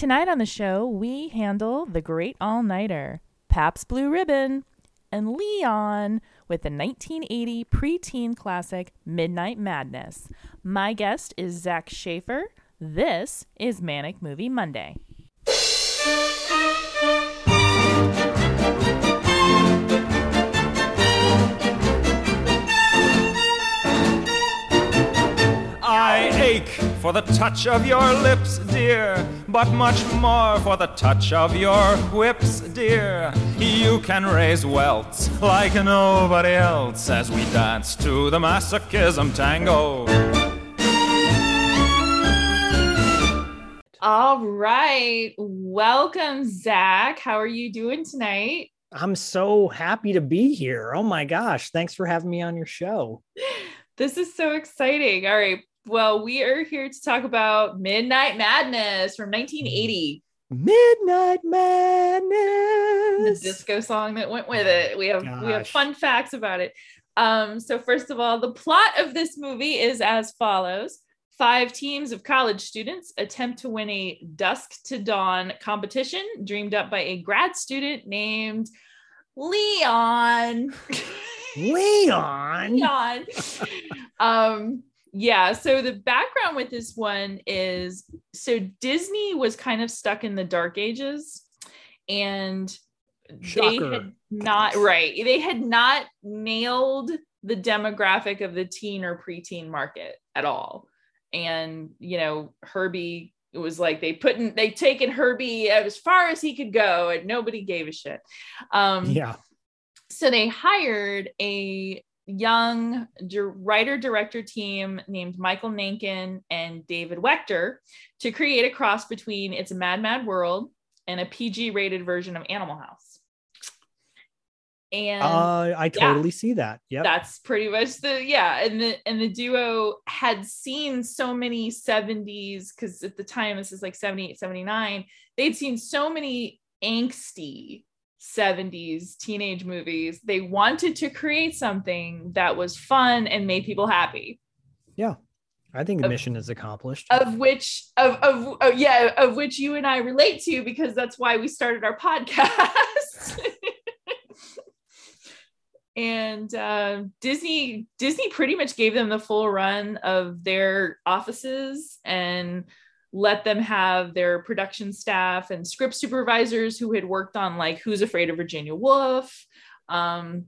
Tonight on the show, we handle the great all nighter, Pabst Blue Ribbon, and Leon with the 1980 preteen classic Midnight Madness. My guest is Zak Schaefer. This is Manic Movie Monday. For the touch of your lips, dear, but much more for the touch of your whips, dear. You can raise welts like nobody else as we dance to the masochism tango. All right. Welcome, Zak. How are you doing tonight? I'm so happy to be here. Oh my gosh. Thanks for having me on your show. This is so exciting. All right. Well, we are here to talk about Midnight Madness from 1980. Midnight Madness. The disco song that went with it. We have we have fun facts about it. Um, so first of all, the plot of this movie is as follows. Five teams of college students attempt to win a dusk to dawn competition dreamed up by a grad student named Leon. Leon. Leon. um, yeah, so the background with this one is so Disney was kind of stuck in the dark ages and they had not right. They had not nailed the demographic of the teen or preteen market at all. And you know, Herbie it was like they put in they taken Herbie as far as he could go and nobody gave a shit. Um Yeah. so they hired a young writer director team named Michael Nankin and David Wechter to create a cross between It's a Mad Mad World and a PG rated version of Animal House. And Uh, I totally see that. Yeah, that's pretty much the yeah and the and the duo had seen so many 70s because at the time this is like 78 79 they'd seen so many angsty 70s teenage movies they wanted to create something that was fun and made people happy Yeah. I think the of- mission is accomplished. of which of, of of yeah of which you and I relate to because that's why we started our podcast. and uh, Disney Disney pretty much gave them the full run of their offices and let them have their production staff and script supervisors who had worked on like Who's Afraid of Virginia Woolf. Um,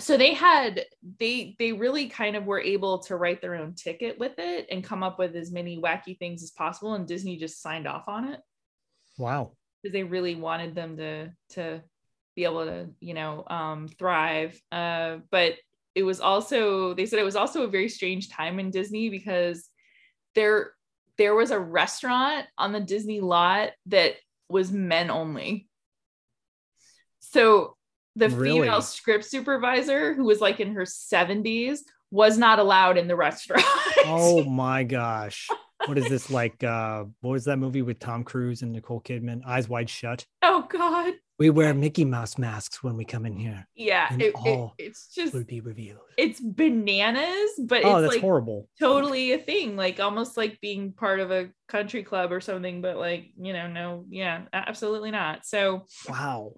so they had they they really kind of were able to write their own ticket with it and come up with as many wacky things as possible and disney just signed off on it wow. because they really wanted them to to be able to you know um thrive uh but it was also they said it was also a very strange time in disney because there there was a restaurant on the disney lot that was men only so the Really? female script supervisor who was like in her 70s was not allowed in the restaurant Oh my gosh. What is this like? Uh, what was that movie with Tom Cruise and Nicole Kidman? Eyes Wide Shut. oh god We wear Mickey Mouse masks when we come in here. yeah it, it- it's just Would be revealed. it's bananas but Oh, it's that's like horrible. totally a thing like almost like being part of a country club or something but like you know no yeah absolutely not so Wow.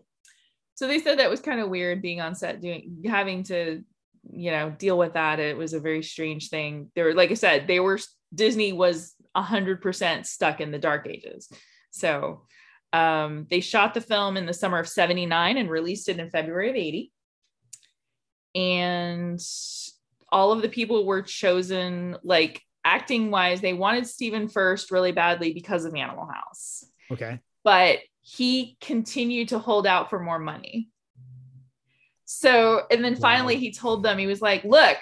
so they said that was kind of weird being on set doing having to you know deal with that it was a very strange thing they were like i said they were disney was 100% stuck in the dark ages so um, they shot the film in the summer of 79 and released it in february of 80 and all of the people were chosen like acting wise they wanted Stephen Furst really badly because of animal house Okay. but he continued to hold out for more money. So, and then finally Wow. he told them, he was like, Look,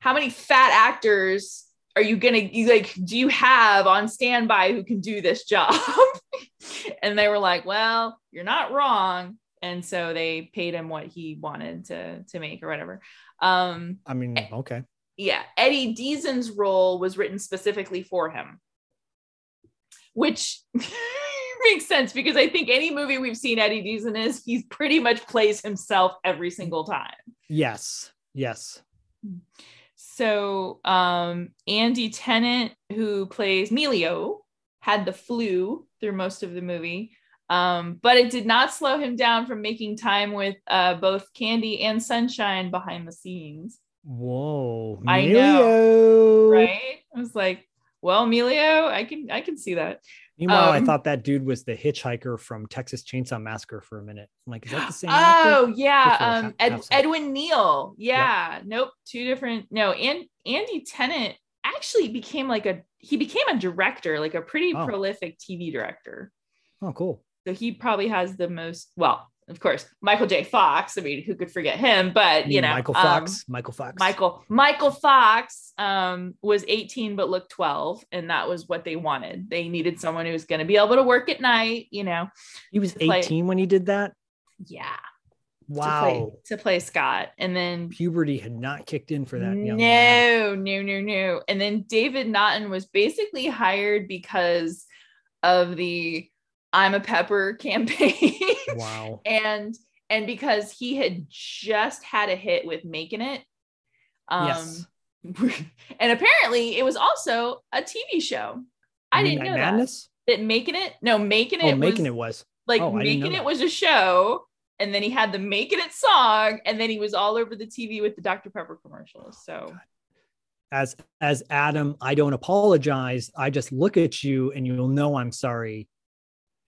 how many fat actors are you gonna you like do you have on standby who can do this job? and they were like, Well, you're not wrong. And so they paid him what he wanted to to make or whatever. Um, I mean, okay. yeah, Eddie Deezen's role was written specifically for him, which makes sense because I think any movie we've seen Eddie Deezen is, he's pretty much plays himself every single time. Yes. Yes. So um, Andy Tennant, who plays Melio, had the flu through most of the movie. Um, but it did not slow him down from making time with uh, both Candy and Sunshine behind the scenes. Whoa. I know, Right? I was like, well, Melio, I can I can see that. Meanwhile, I Um, thought that dude was the hitchhiker from Texas Chainsaw Massacre for a minute. I'm like, is that the same? Oh yeah, um, Ed, half. Edwin Neal. Yeah, nope, two different. No, and Andy Tennant actually became like a he became a director, like a pretty Oh. prolific TV director. Oh, cool. So he probably has the most. Well, of course, Michael J. Fox. I mean, who could forget him? But you know, Michael um, Fox. Michael Fox. Michael Michael Fox um, was 18 but looked 12, and that was what they wanted. They needed someone who was going to be able to work at night. You know, He was play- 18 when he did that. yeah. Wow. To play, to play Scott, and then Puberty had not kicked in for that young man. no, no, no, no. And then David Naughton was basically hired because of the I'm a Pepper campaign. Wow. and and because he had just had a hit with making it. Um Yes. and apparently it was also a TV show. I didn't know that. Madness? that. Making it, no, making It Oh, it making it was. like Oh, I didn't know making it that. was a show. And then he had the Making It song, and then he was all over the TV with the Dr. Pepper commercials. So As as Adam, I don't apologize. I just look at you and you'll know I'm sorry.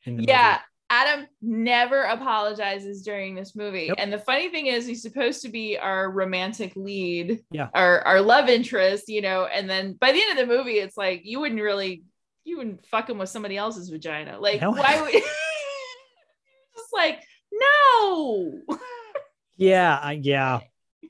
Yeah movie. adam never apologizes during this movie Yep. and the funny thing is he's supposed to be our romantic lead Yeah. our our love interest you know and then by the end of the movie it's like you wouldn't really you wouldn't fuck him with somebody else's vagina like Hell. why would you just like no Yeah, yeah,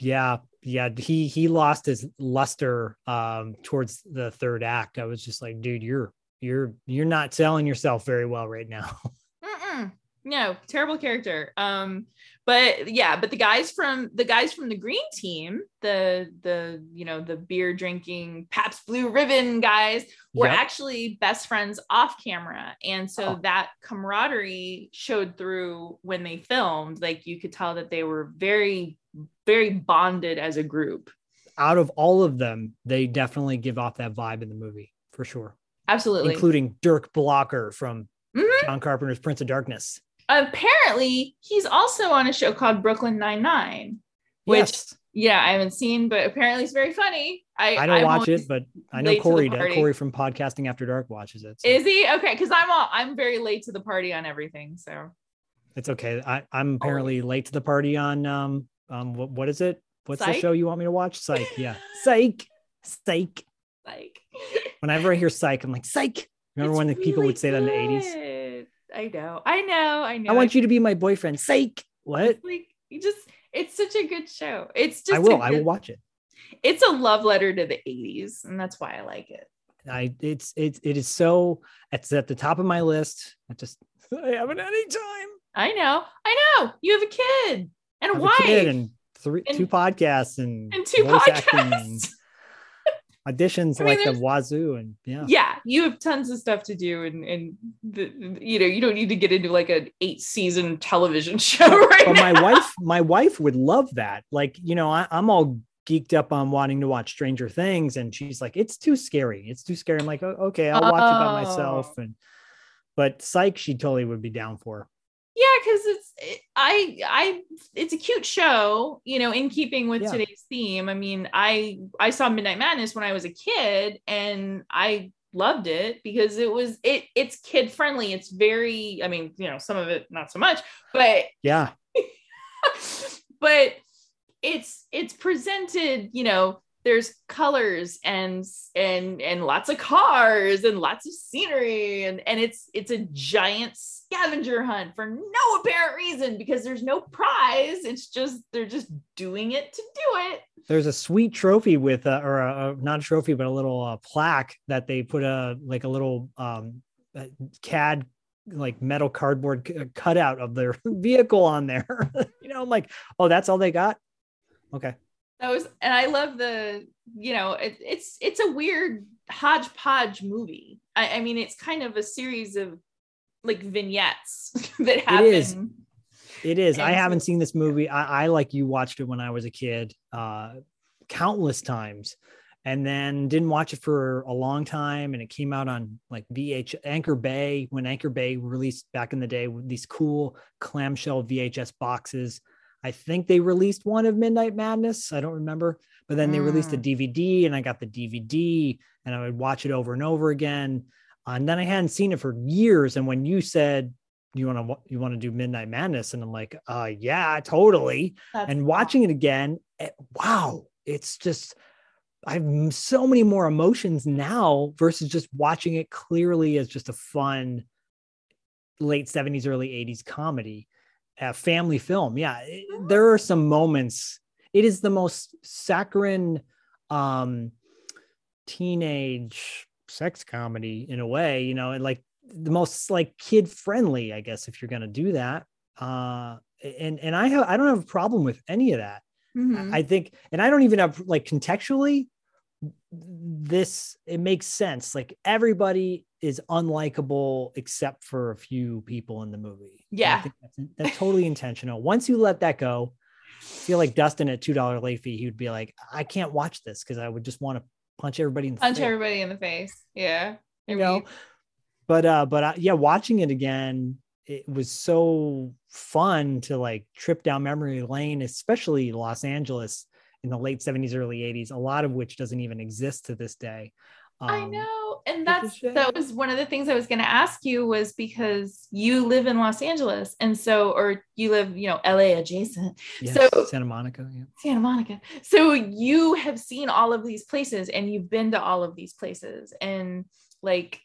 yeah, yeah. He he lost his luster um towards the third act. I was just like, dude, you're you're you're not selling yourself very well right now. Mm-mm. no terrible character um but yeah but the guys from the guys from the green team the the you know the beer drinking Pabst Blue Ribbon guys were Yep. actually best friends off camera and so Oh. that camaraderie showed through when they filmed like you could tell that they were very very bonded as a group Out of all of them, they definitely give off that vibe in the movie for sure, absolutely including Dirk Blocker from Mhm. John Carpenter's Prince of Darkness. apparently he's also on a show called brooklyn 99 Which- yes, yeah i haven't seen but apparently it's very funny i I don't I'm watch it, but I know Corey does. Corey from Podcasting After Dark watches it. so Is he okay? Because I'm all I'm very late to the party on everything. So It's okay. I, I'm apparently late to the party on um um what, what is it? What's the show you want me to watch? Psych. Yeah. Psych. Psych. Like, Whenever I hear psych, I'm like, psych. Remember it's when the people would say that in the 80s? I know, I know, I know. I want you to be my boyfriend. Psych. What? It's like you just. It's such a good show. It's just. I a will. I will watch it. It's a love letter to the '80s, and that's why I like it. I it's it's it is so it's at the top of my list. I just I haven't any time. I know, I know. You have a kid and a wife. kid and three And- two podcasts and, and two voice acting and podcasts. auditions I mean, like the wazoo and yeah. yeah you have tons of stuff to do and and the, you know you don't need to get into like an eight season television show right but now. my wife my wife would love that like you know I, i'm all geeked up on wanting to watch stranger things and she's like it's too scary it's too scary i'm like "Oh, okay i'll watch it by myself Oh. and but psych she totally would be down for yeah because it's it, i i it's a cute show you know in keeping with Yeah. today's theme. I mean i i saw midnight madness when i was a kid and i loved it because it was it it's kid friendly. It's very i mean you know some of it not so much but yeah. but it's it's presented you know there's colors and and and lots of cars and lots of scenery. And and it's it's a giant scavenger hunt for no apparent reason because there's no prize. It's just they're just doing it to do it. There's a sweet trophy with uh, or a, a not a trophy but a little uh, plaque that they put a like a little um uh, cad like metal cardboard c- cutout of their vehicle on there. You know i'm like oh that's all they got? Okay that was and i love the you know it, it's it's a weird hodgepodge movie I, I mean it's kind of a series of like vignettes that happen is. It is. I haven't seen this movie. I, I like you watched it when I was a kid, uh, countless times, and then didn't watch it for a long time and it came out on like VH Anchor Bay when Anchor Bay released back in the day with these cool clamshell VHS boxes. I think they released one of Midnight Madness. I don't remember, but then they released a Mm. DVD and I got the DVD and I would watch it over and over again. Uh, and then I hadn't seen it for years. And when you said you want to you want to do Midnight Madness, and I'm like, uh, yeah, totally. That's And watching it again, eh, wow, it's just I have so many more emotions now versus just watching it clearly as just a fun late 70s, early 80s comedy, uh, family film. Yeah, it- there are some moments. It is the most saccharine um, teenage sex comedy in a way, you know, and like the most like kid friendly, I guess, if you're going to do that. Uh, and and I have I don't have a problem with any of that. Mhm. I think, and I don't even have like contextually, this it makes sense. Like everybody is unlikable except for a few people in the movie. I Yeah. think that's, that's totally intentional. Once you let that go, I feel like Dustin at two dollar late fee, he would be like, I can't watch this because I would just want to punch everybody in the punch face. everybody in the face. Yeah. You know but uh but uh, yeah watching it again it was so fun to like trip down memory lane especially los angeles in the late 70s early 80s a lot of which doesn't even exist to this day I Um, know. And that's that was one of the things I was going to ask you was because you live in Los Angeles and so or you live, you know, LA adjacent, yes, so- santa monica yeah Santa Monica. So you have seen all of these places and you've been to all of these places and like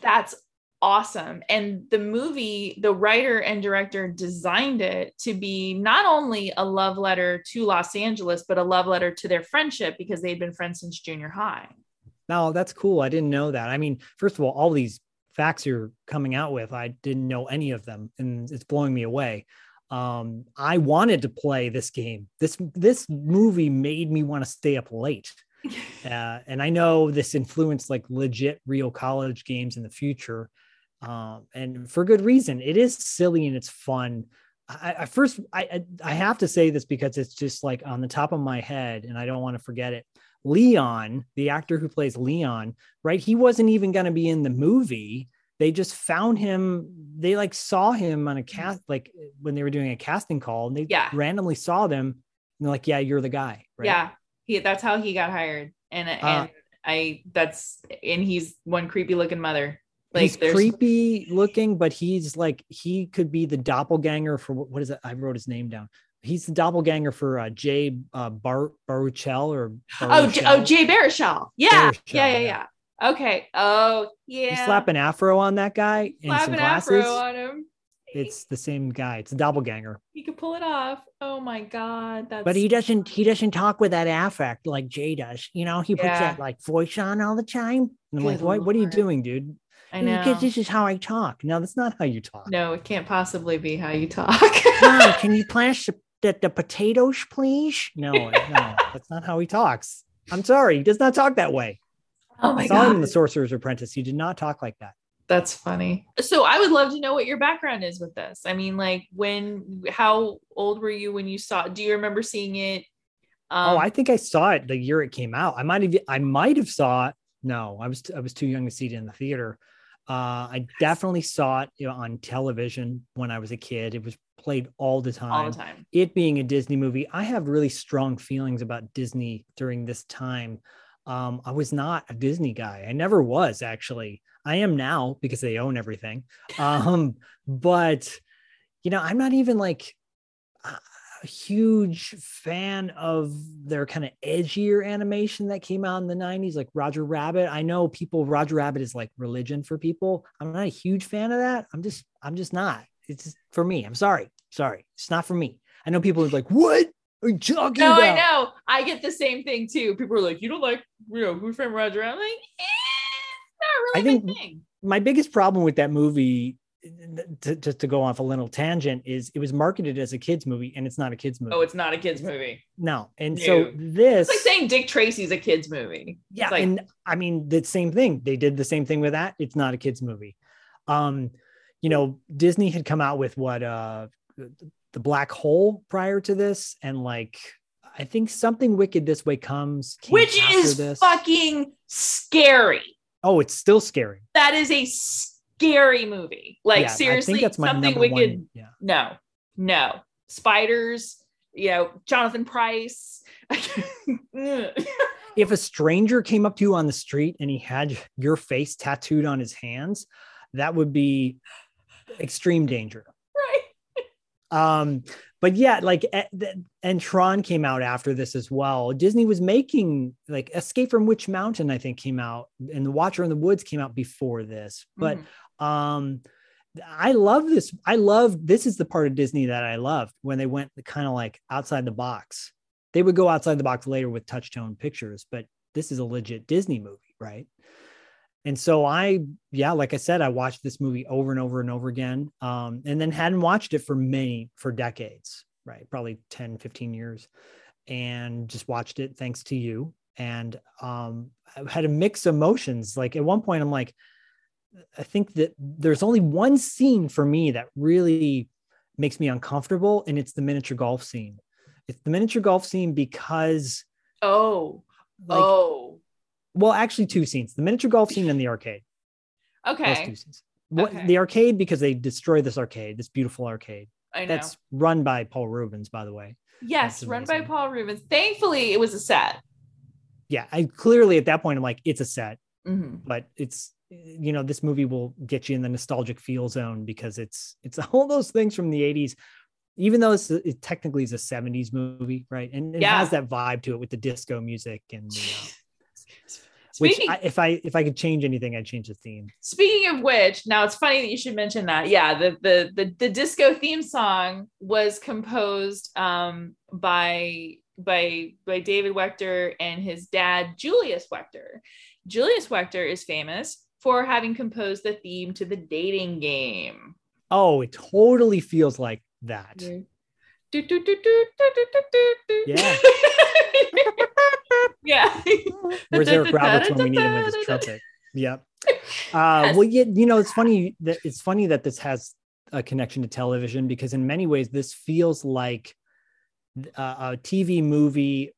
that's awesome. And the movie, the writer and director designed it to be not only a love letter to Los Angeles, but a love letter to their friendship because they'd been friends since junior high. no that's cool. I didn't know that. I mean first of all all these facts you're coming out with i didn't know any of them and it's blowing me away. Um i wanted to play this game. This this movie made me want to stay up late. Uh, and I know this influenced like legit real college games in the future, um, and for good reason. It is silly and it's fun. I, I first I, I have to say this because it's just like on the top of my head, and I don't want to forget it. Leon, the actor who plays Leon, right? He wasn't even going to be in the movie. They just found him. They like saw him on a cast, like when they were doing a casting call, and they Yeah. randomly saw them. And they're like, "Yeah, you're the guy." Right? Yeah, he that's how he got hired, and Uh, and I that's and he's one creepy looking mother. Like he's there's creepy looking, but he's like he could be the doppelganger for what, is it? I wrote his name down. He's the doppelganger for uh, Jay uh, Bar Baruchel or oh J- oh Jay Baruchel. Yeah, Baruchel, yeah, yeah, yeah. yeah. Okay. Oh yeah. You slap an afro on that guy and Slap some an glasses. afro on him. It's the same guy. It's a doppelganger, He could pull it off. Oh my god, that's but he doesn't. He doesn't talk with that affect like Jay does. You know, he puts Yeah. that like voice on all the time. And I'm like, Good what? What are you doing, dude? I know. Because this is how I talk. No, that's not how you talk. No, it can't possibly be how you talk. Mom, can you pass the, the, the potatoes, please? No, no, that's not how he talks. I'm sorry, he does not talk that way. oh I my saw him in the Sorcerer's Apprentice. He did not talk like that. That's funny. So I would love to know what your background is with this. I mean, like when how old were you when you saw do you remember seeing it? Um, oh, I think I saw it the year it came out. I might have, I might have saw it. No, I was, I was too young to see it in the theater. Uh, I definitely saw it you know, on television when I was a kid. It was played all the time. all the time. it being a Disney movie, I have really strong feelings about Disney during this time. Um, I was not a Disney guy. I never was actually. I am now because they own everything. Um, but you know, I'm not even like a huge fan of their kind of edgier animation that came out in the 90s, like Roger Rabbit. I know people, Roger Rabbit is like religion for people. I'm not a huge fan of that. I'm just, I'm just not. It's for me. I'm sorry. Sorry. It's not for me. I know people are like, what are you talking No, about? I know. I get the same thing too. People are like, "You don't like, you know, Who Framed Roger?" I'm like, eh, it's not really my think- thing. My biggest problem with that movie, to, just to go off a little tangent, is it was marketed as a kids movie and it's not a kids movie. Oh, it's not a kids movie. no. And so this, It's like saying Dick Tracy's a kids movie. yeah like, and i mean the same thing they did the same thing with that it's not a kids movie um you know disney had come out with what uh the black hole prior to this and like I think something wicked this way comes, which is this. fucking scary. Oh, it's still scary. That is a scary movie. Like Yeah, seriously, something wicked. Yeah. No, no spiders. You know, Jonathan Pryce. If a stranger came up to you on the street and he had your face tattooed on his hands, that would be extreme danger. right. Um, but yeah, like eh, and Tron came out after this as well. Disney was making like Escape from Witch Mountain, I think, came out, and The Watcher in the Woods came out before this. But Mhm. Um I love this. I love this is the part of Disney that I loved when they went kind of like outside the box. They would go outside the box later with Touchstone Pictures, but this is a legit Disney movie, right? And so I, yeah, like I said, I watched this movie over and over and over again. Um, and then hadn't watched it for many, for decades, right? Probably 10, 15 years. And just watched it thanks to you. And um, I had a mix of emotions. Like at one point, I'm like, I think that there's only one scene for me that really makes me uncomfortable, and it's the miniature golf scene. It's the miniature golf scene because, oh, like, oh, well, actually, two scenes: the miniature golf scene and the arcade. Those okay. two scenes. What Okay. the arcade because they destroy this arcade, this beautiful arcade. I know. That's run by Paul Reubens, by the way. yes, run by. Paul Reubens. Thankfully, it was a set. Yeah, I clearly at that point I'm like, it's a set, Mhm. but it's you know this movie will get you in the nostalgic feel zone because it's it's all those things from the 80s even though it's it technically is a 70s movie right and it Yeah. has that vibe to it with the disco music and the, uh, which I, if i if i could change anything i'd change the theme speaking of which, now it's funny that you should mention that. Yeah, the the the, the disco theme song was composed um, by by by David Wechter and his dad Julius Wechter. Julius Wechter is famous for having composed the theme to the dating game. Oh, it totally feels like that. Yeah. yeah. When we need him with his trumpet? Yep. Uh, well, yeah, you know, it's funny that it's funny that this has a connection to television because in many ways this feels like uh, a TV movie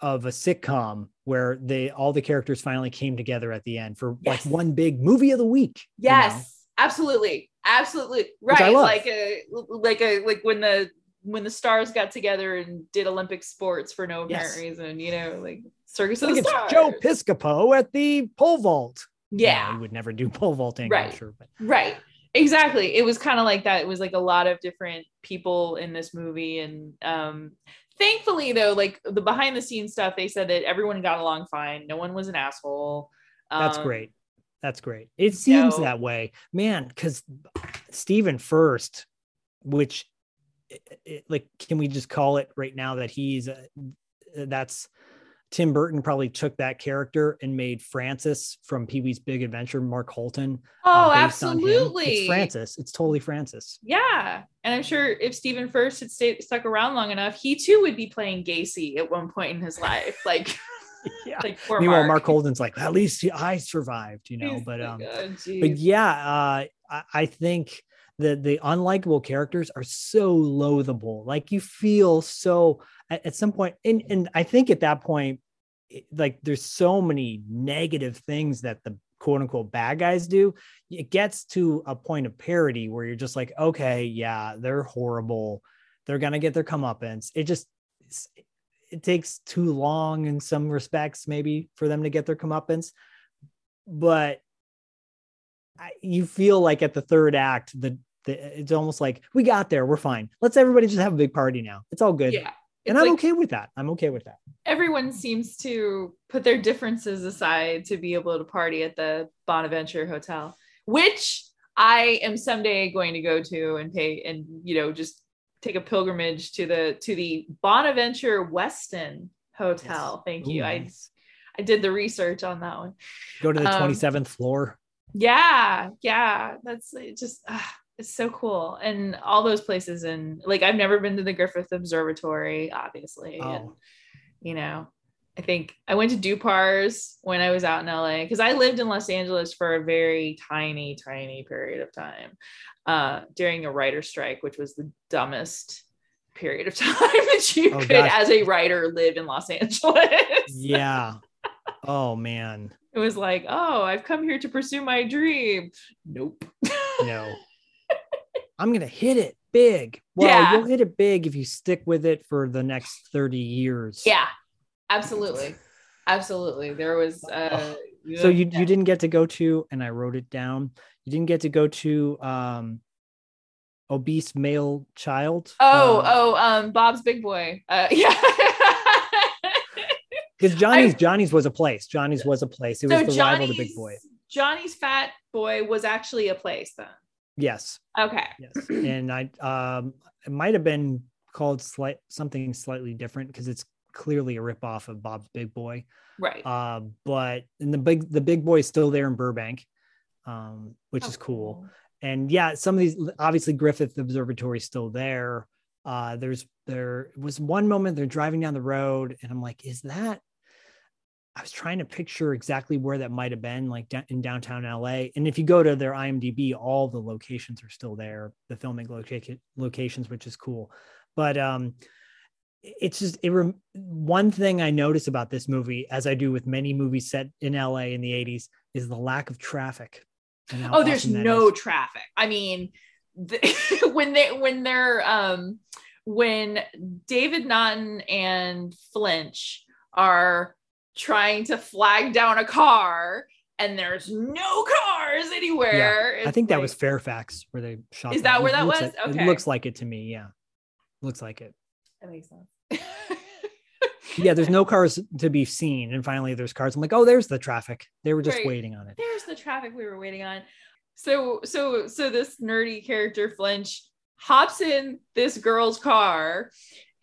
of a sitcom where they all the characters finally came together at the end for Yes. like one big movie of the week you know? Yes, absolutely, absolutely, right. Like a like a like when the when the stars got together and did Olympic sports for no apparent Yes. reason, you know, like Circus of the it's Stars. Joe Piscopo at the pole vault. Yeah, he would never do pole vaulting, I'm Right. sure. But right. Exactly. It was kind of like that. It was like a lot of different people in this movie, and um, thankfully, though, like the behind the scenes stuff, they said that everyone got along fine. No one was an asshole. that's Um, great. That's great. It seems no. that way, man. Because Stephen Furst, which, it- it- like, can we just call it right now that he's uh, that's Tim Burton probably took that character and made Francis from Pee Wee's Big Adventure, Mark Holton. uh, Oh, him. absolutely. It's Francis. It's totally Francis. Yeah, and I'm sure if Stephen Furst had stayed stuck around long enough, he too would be playing Gacy at one point in his life. Like, Yeah. like poor Meanwhile, Mark. Mark Holton's like, at least I survived, you know. He's But like, um, "Oh, but yeah, uh, I, I think that the unlikable characters are so loathable. Like you feel so at, at some point, and and I think at that point, like there's so many negative things that the quote unquote bad guys do. It gets to a point of parody where you're just like, okay, yeah, they're horrible. They're gonna get their comeuppance. It just it takes too long in some respects, maybe for them to get their comeuppance. But I, you feel like at the third act, the, the it's almost like we got there, we're fine. Let's everybody just have a big party now. It's all good, yeah, and I'm like okay with that. I'm okay with that. everyone seems to put their differences aside to be able to party at the Bonaventure Hotel, which I am someday going to go to and pay and you know just take a pilgrimage to the to the Bonaventure Westin Hotel. Thank you. Ooh, I nice. I did the research on that one. go to the um, 27th floor. Yeah, yeah, that's just ah, it's so cool, and all those places. And like, I've never been to the Griffith Observatory, obviously, and Oh, you know, I think I went to Dupar's when I was out in LA because I lived in Los Angeles for a very tiny, tiny period of time uh, during a writer strike, which was the dumbest period of time that you Oh, could, gosh. as a writer, live in Los Angeles. Yeah. Oh man. It was like, oh, I've come here to pursue my dream. Nope. No. I'm gonna hit it big. Well, Yeah. you'll hit it big if you stick with it for the next 30 years. yeah, absolutely. Absolutely. There was uh So you yeah. you didn't get to go to, and I wrote it down. You didn't get to go to um obese male child. Oh, oh, um, Bob's Big Boy. Uh, yeah. because Johnny's Johnny's was a place. Johnny's was a place. It was so the rival to Big Johnny's Boy. Johnny's Fat Boy was actually a place then. Yes, Okay. yes. and I um it might have been called slight something slightly different because it's clearly a ripoff of Bob's Big Boy. Right. Uh, but and the big the big boy is still there in Burbank, um, which Oh, is cool. And yeah, some of these obviously Griffith Observatory is still there. Uh, there's there was one moment they're driving down the road, and I'm like, is that? I was trying to picture exactly where that might have been, like in downtown LA. And if you go to their IMDb, all the locations are still there, the filming location locations, which is cool. But um, it's just it. Rem- one thing I notice about this movie, as I do with many movies set in LA in the '80s, is the lack of traffic. Oh, there's no is. traffic. I mean, the, when they when they're um when David Naughton and Flinch are trying to flag down a car and there's no cars anywhere. I it's think that was Fairfax where they shot. Is that where that was? like- Okay. It looks like it to me. Yeah, looks like it. that makes sense. Yeah, there's no cars to be seen, and finally there's cars. I'm like, oh, there's the traffic. They were just Right. waiting on it. there's the traffic we were waiting on. So so so this nerdy character Flinch hops in this girl's car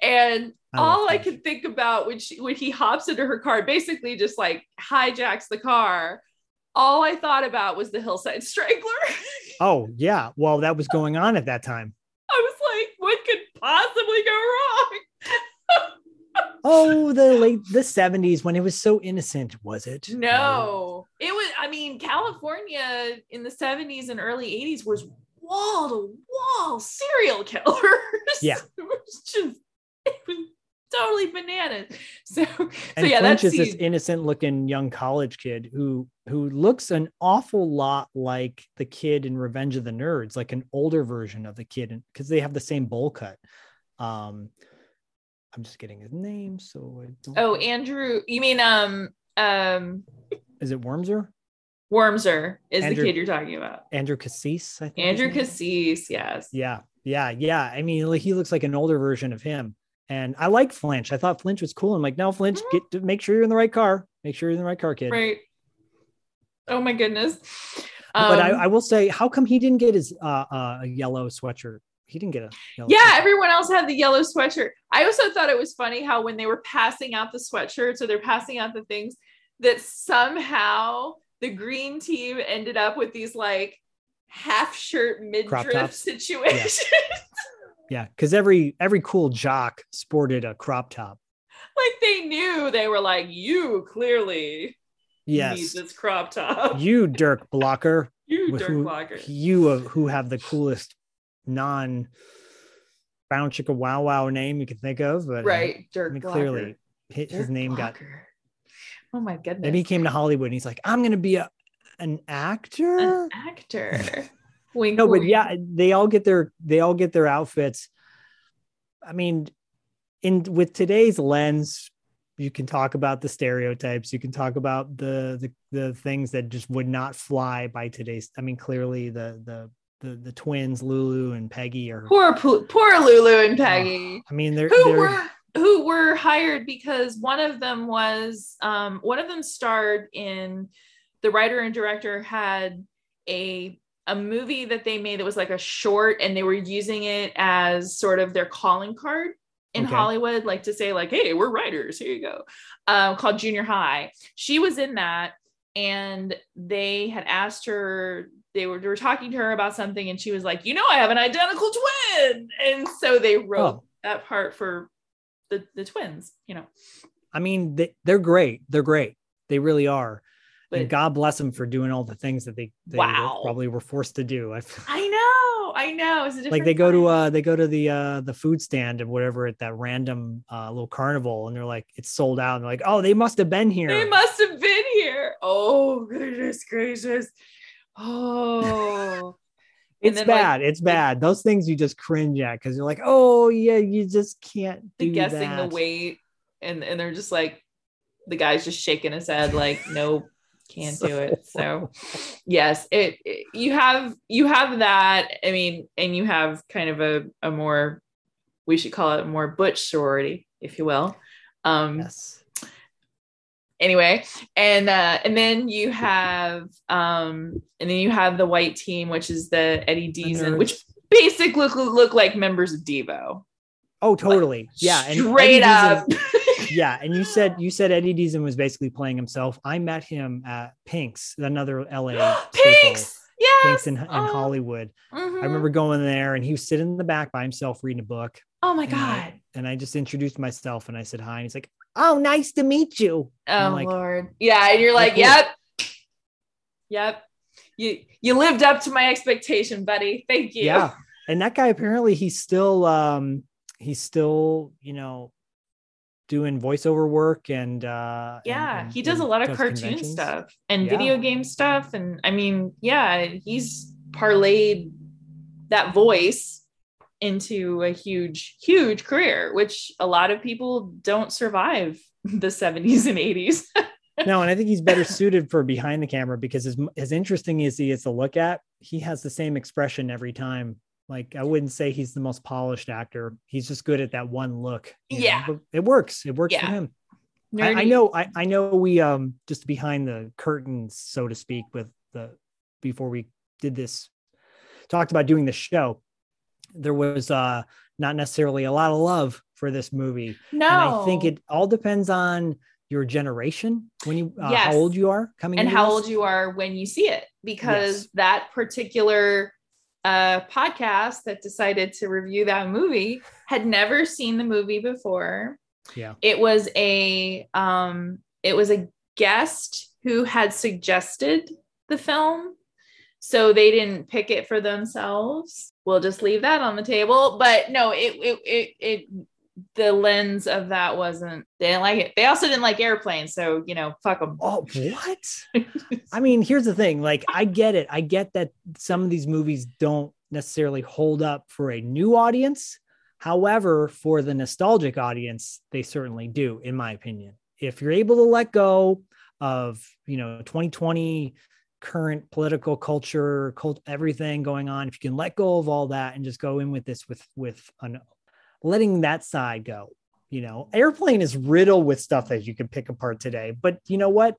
and I all I could think about when she when he hops into her car, basically just like hijacks the car. All I thought about was the hillside strangler. Oh yeah, well that was going on at that time. I was like, what could possibly go wrong? Oh, the late the 70s when it was so innocent, was it? No, it was. I mean, California in the 70s and early 80s was wall to wall serial killers. Yeah. it was just, it was totally bananas. So, so And yeah, Flinch that's is this innocent looking young college kid who who looks an awful lot like the kid in Revenge of the Nerds, like an older version of the kid, because they have the same bowl cut. Um, I'm just getting his name, so I don't Oh, Andrew, you mean um um is it Wormser? Wormser is Andrew- the kid you're talking about. Andrew Cassese, I think. Andrew. Cassese, yes. Yeah, yeah, yeah. I mean, like, he looks like an older version of him. And I like Flinch. I thought Flinch was cool. I'm like, now Flinch, Mhm. get to make sure you're in the right car. Make sure you're in the right car, kid. Right. Oh my goodness. but I, Um, I will say, how come he didn't get his uh, uh, a yellow sweatshirt? He didn't get a yellow yeah, sweatshirt. everyone else had the yellow sweatshirt. I also thought it was funny how when they were passing out the sweatshirts or they're passing out the things, that somehow the green team ended up with these like half shirt midriff tops. situations. yeah, because every every cool jock sported a crop top. like they knew they were like, you clearly Yes, need this crop top. you Dirk Blocker, You who- Dirk Blocker. you uh, who have the coolest non bound chicka wow wow name you can think of. But uh, Right, I Dirk mean, Blocker. clearly his, Dirk name got Blocker. Oh my goodness. Then he came to Hollywood and he's like, I'm gonna be a an actor. an actor. Wink, no, but yeah, they all get their they all get their outfits. I mean, in with today's lens, you can talk about the stereotypes. You can talk about the the the things that just would not fly by today's. I mean, clearly the the the, the twins, Lulu and Peggy, are. Poor, poor, Lulu and Peggy. I mean, they're, who they're were who were hired because one of them was um, one of them starred in the writer and director had a a movie that they made that was like a short and they were using it as sort of their calling card in Okay. Hollywood like to say like hey we're writers here you go um, called Junior High she was in that and they had asked her they were, they were talking to her about something and she was like you know I have an identical twin and so they wrote Oh. that part for the the twins you know I mean, they, they're great. They're great. They really are. And God bless them for doing all the things that they, they Wow. probably were forced to do. I, I know I know. Like they go to uh they go to the uh the food stand or whatever at that random uh little carnival and they're like it's sold out and they're like oh they must have been here They must have been here. Oh goodness gracious. Oh. It's then, like, bad it's bad those things you just cringe at because you're like oh yeah you just can't the do guessing that. the weight and and they're just like the guy's just shaking his head like nope can't do it so yes it, it- you have you have that i mean and you have kind of a, a more we should call it more butch sorority if you will. Um yes. anyway and uh and then you have um and then you have the white team which is the Eddie Deezen which basically look, look like members of devo. Oh totally. Yeah and straight up yeah and you said you said Eddie Deezen was basically playing himself i met him at pink's another la. Pinks! Yes. Pink's in, in Oh, hollywood mhm. i remember going there and he was sitting in the back by himself reading a book Oh my and I- god. and I just introduced myself and I said hi. And he's like, "Oh, nice to meet you." Oh like, lord. Yeah, and you're like, cool. yep. Yep. You you lived up to my expectation, buddy. Thank you. Yeah, and that guy apparently he's still um he's still you know doing voiceover work and uh Yeah, and- he does a lot of cartoon stuff and Yeah. video game stuff. And I mean, yeah, he's parlayed that voice into a huge, huge career, which a lot of people don't survive the 70s and 80s. No, and I think he's better suited for behind the camera because as as interesting as he is to look at, he has the same expression every time. Like I wouldn't say he's the most polished actor. He's just good at that one look. Yeah. but it works. It works for him. I, I know I, I know we um just behind the curtains so to speak with the before we did this talked about doing the show there was uh not necessarily a lot of love for this movie No. and i think it all depends on your generation when you uh, Yes. how old you are coming and how this. old you are when you see it because Yes. that particular uh, podcast that decided to review that movie had never seen the movie before. Yeah. It was a um it was a guest who had suggested the film so they didn't pick it for themselves. We'll just leave that on the table but no it it it, it the lens of that wasn't they didn't like it. They also didn't like airplanes so you know fuck them oh what? I mean here's the thing like i get it. I get that some of these movies don't necessarily hold up for a new audience. However for the nostalgic audience they certainly do in my opinion. If you're able to let go of you know 2020 current political culture cult everything going on if you can let go of all that and just go in with this with with an letting that side go you know airplane is riddled with stuff that you can pick apart today but you know what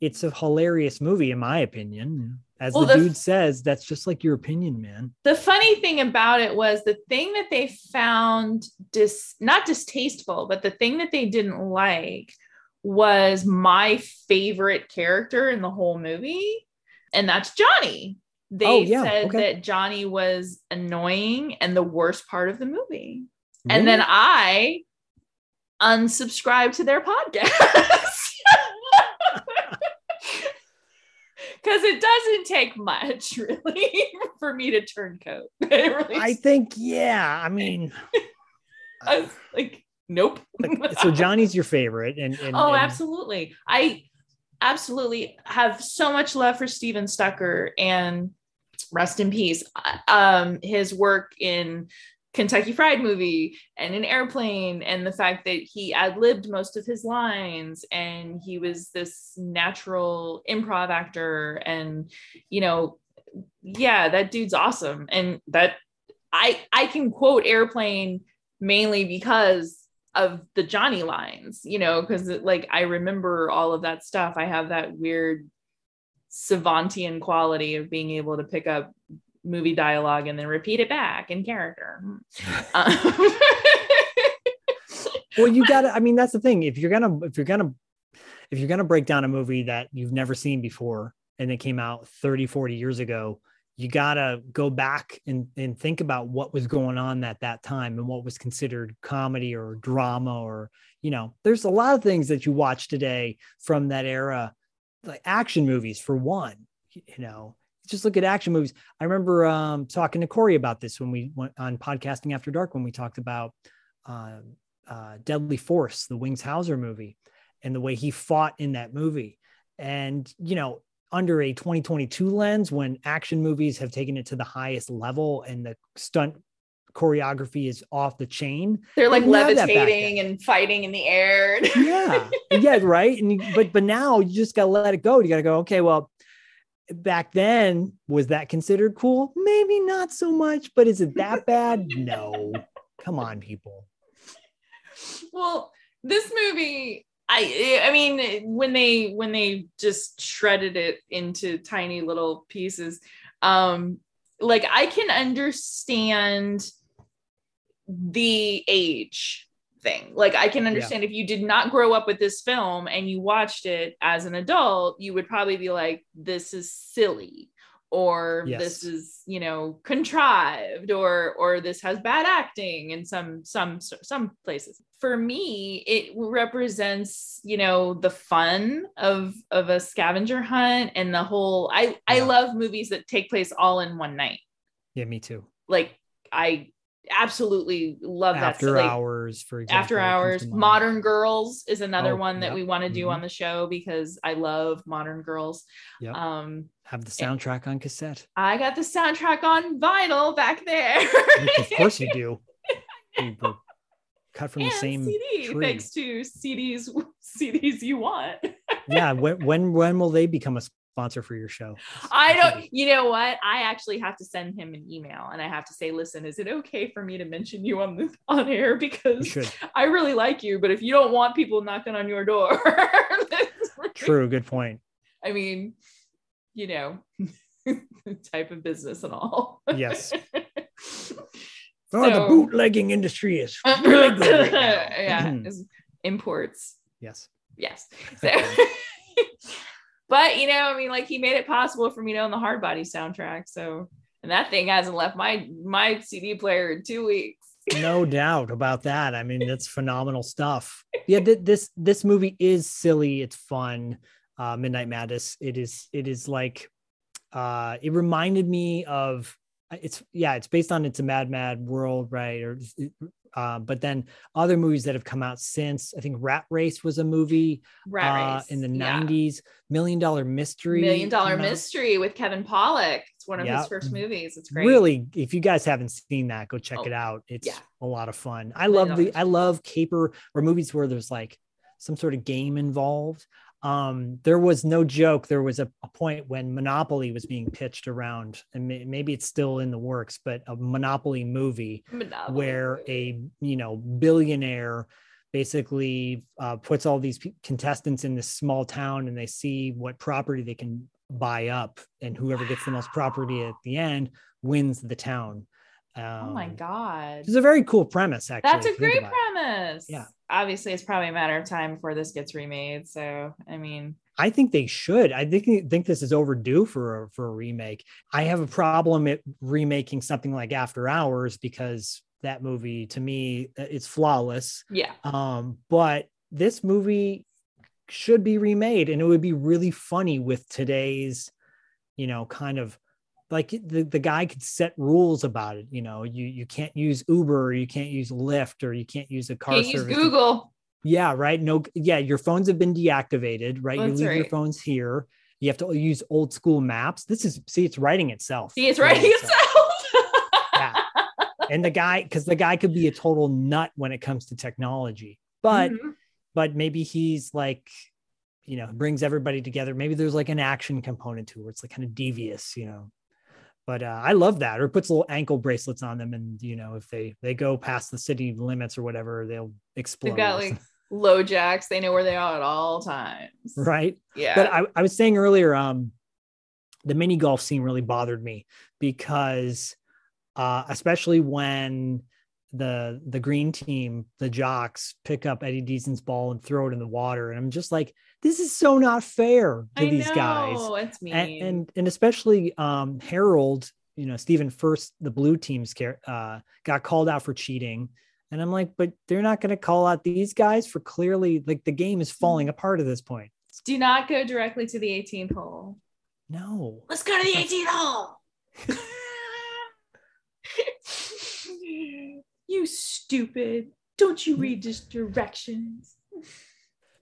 it's a hilarious movie in my opinion as Well, the, the- dude says that's just like your opinion man the funny thing about it was the thing that they found dis not distasteful, but the thing that they didn't like was my favorite character in the whole movie, and that's Johnny. They Oh, yeah, said okay. that Johnny was annoying and the worst part of the movie. And then I unsubscribed to their podcast. Because it doesn't take much, really, for me to turn coat. Really i think yeah i mean I was like, nope. so johnny's your favorite and, and oh, and- absolutely. I absolutely have so much love for Stephen Stucker and rest in peace. Um, his work in Kentucky Fried Movie and an Airplane, and the fact that he ad libbed most of his lines, and he was this natural improv actor, and you know, yeah, that dude's awesome, and that I I can quote Airplane mainly because of the Johnny lines, you know, because like I remember all of that stuff. I have that weird savantian quality of being able to pick up movie dialogue and then repeat it back in character. Um, well you gotta i mean that's the thing if you're gonna if you're gonna if you're gonna break down a movie that you've never seen before and it came out 30 40 years ago you gotta go back and, and think about what was going on at that time and what was considered comedy or drama or you know there's a lot of things that you watch today from that era like action movies for one you know just look at action movies. I remember um, talking to Corey about this when we went on podcasting after dark when we talked about uh, uh, Deadly Force, the Wings Hauser movie, and the way he fought in that movie. And you know, under a 2022 lens, when action movies have taken it to the highest level and the stunt choreography is off the chain. They're like Didn't have that back levitating and fighting in the air. yeah yeah right and you- but but now you just gotta let it go you gotta go okay well back then was that considered cool? Maybe not so much but is it that bad? No. Come on people. Well, this movie, I I mean, when they when they just shredded it into tiny little pieces, um, like I can understand the age thing. Like I can understand if you did not grow up with this film and you watched it as an adult, you would probably be like, this is silly. Or Yes. this is, you know, contrived, or or this has bad acting in some some some places. For me, it represents, you know, the fun of of a scavenger hunt and the whole. I I love movies that take place all in one night. yeah me too Like I absolutely love that. after So, like, hours for example after hours modern girls is another Oh, one that yep. we want to do Mhm. on the show because i love modern girls Yep. um have the soundtrack on cassette i got the soundtrack on vinyl back there of course you do You cut from the same cd tree. thanks to cds cds you want yeah when, when when will they become a sponsor for your show i don't you know what i actually have to send him an email and i have to say listen is it okay for me to mention you on the on air because i really like you but if you don't want people knocking on your door true good point I mean, you know, type of business and all. yes oh the bootlegging industry is really good right now. yeah, mm-hmm. imports. yes Yes. So, but you know, I mean, like he made it possible for me to own the hard body soundtrack. So, and that thing hasn't left my my CD player in two weeks. no doubt about that. I mean that's phenomenal stuff. Yeah th- this this movie is silly. It's fun. Uh midnight madness. It is it is like uh it reminded me of it's yeah it's based on it's a mad mad world right? Or uh, but then other movies that have come out since i think rat race was a movie Rat uh, race in the yeah. 90s million dollar mystery Million Dollar out. Mystery with Kevin Pollak. It's one of Yeah. his first movies. It's great. Really, if you guys haven't seen that, go check Oh, it out. It's yeah. a lot of fun. I love the. I love caper or movies where there's like some sort of game involved. Um, there was no joke. There was a, a point when Monopoly was being pitched around, and may, maybe it's still in the works, but a Monopoly movie Monopoly where a you know billionaire basically uh, puts all these pe- contestants in this small town and they see what property they can buy up and whoever gets the most property at the end wins the town um, Oh my god. it's a very cool premise actually That's a if you think great about it. premise. Yeah. Obviously, it's probably a matter of time before this gets remade. So, I mean, I think they should. I think think this is overdue for a, for a remake. I have a problem at remaking something like After Hours because that movie to me it's flawless. yeah. Um, but this movie should be remade and it would be really funny with today's, you know, kind of like the, the guy could set rules about it. You know, you you can't use Uber or you can't use Lyft or you can't use a car Can't use service. Google. Yeah, right. No, yeah, your phones have been deactivated, right? That's you leave your phones here. You have to use old school maps. This is see, it's writing itself. See, it's writing itself. Yeah. And the guy, because the guy could be a total nut when it comes to technology, but Mhm. but maybe he's like, you know, brings everybody together. Maybe there's like an action component to it where it's like kind of devious, you know. But uh, I love that. Or puts little ankle bracelets on them, and you know, if they they go past the city limits or whatever, they'll explode. They've got like LoJacks. They know where they are at all times. right. Yeah. But I, I was saying earlier, um, the mini golf scene really bothered me because, uh, especially when the the green team, the jocks, pick up Eddie Deezen's ball and throw it in the water, and I'm just like, this is so not fair to I these know, guys, It's mean. and, and and especially um, Harold, you know, Stephen Furst, the blue team's care, uh, got called out for cheating. And I'm like, but they're not going to call out these guys for clearly like the game is falling apart at this point. do not go directly to the 18th hole. No. Let's go to the 18th hole. you stupid. Don't you read just directions?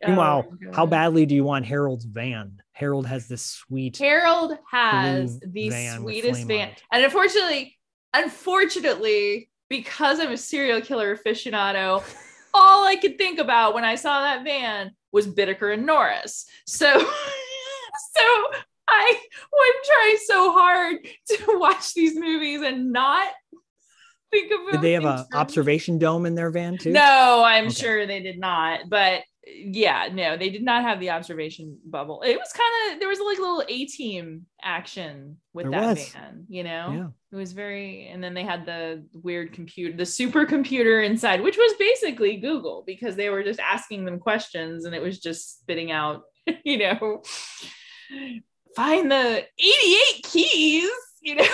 Oh, Meanwhile, Oh how badly do you want Harold's van? Harold has this sweet. Harold has the van sweetest van. And unfortunately, unfortunately, because I'm a serial killer aficionado, all I could think about when I saw that van was Bittaker and Norris. So, so I would try so hard to watch these movies and not think of them. Did they have an observation dome in their van too? No, I'm Okay. sure they did not. But yeah, no, they did not have the observation bubble. It was kind of there was like a little A team action with There that was. van, you know? Yeah. It was very and then they had the weird computer, the supercomputer inside, which was basically Google because they were just asking them questions and it was just spitting out, you know, find the 88 keys, you know.